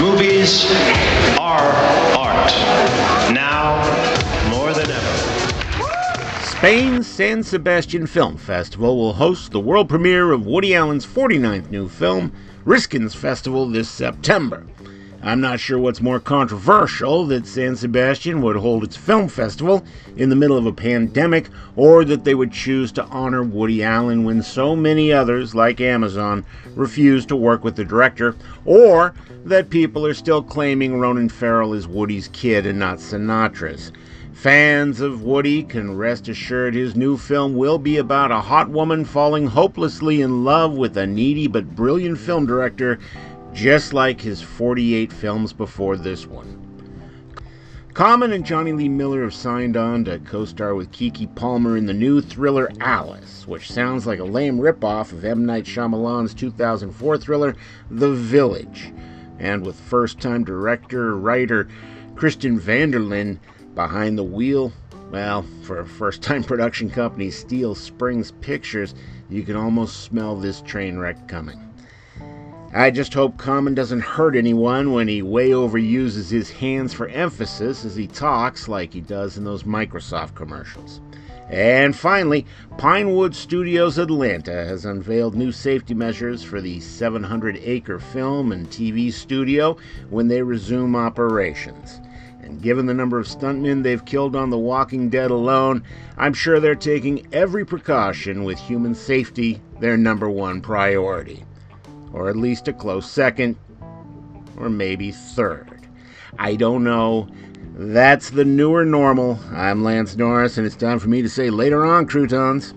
Movies are art. Now more than ever. Spain's San Sebastian Film Festival will host the world premiere of Woody Allen's 49th new film, Rifkin's Festival, this September. I'm not sure what's more controversial that San Sebastian would hold its film festival in the middle of a pandemic, or that they would choose to honor Woody Allen when so many others, like Amazon, refuse to work with the director, or that people are still claiming Ronan Farrow is Woody's kid and not Sinatra's. Fans of Woody can rest assured his new film will be about a hot woman falling hopelessly in love with a needy but brilliant film director just like his 48 films before this one. Common and Jonny Lee Miller have signed on to co star with Keke Palmer in the new thriller Alice, which sounds like a lame ripoff of M. Night Shyamalan's 2004 thriller The Village. And with first time director writer Krystin Ver Linden behind the wheel, well, for a first time production company, Steel Springs Pictures, you can almost smell this train wreck coming. I just hope Common doesn't hurt anyone when he way overuses his hands for emphasis as he talks like he does in those Microsoft commercials. And finally, Pinewood Studios Atlanta has unveiled new safety measures for the 700 acre film and TV studio when they resume operations. And given the number of stuntmen they've killed on The Walking Dead alone, I'm sure they're taking every precaution with human safety their number one priority or at least a close second, or maybe third. I don't know. That's the newer normal. I'm Lance Norris, and it's time for me to say later on, croutons.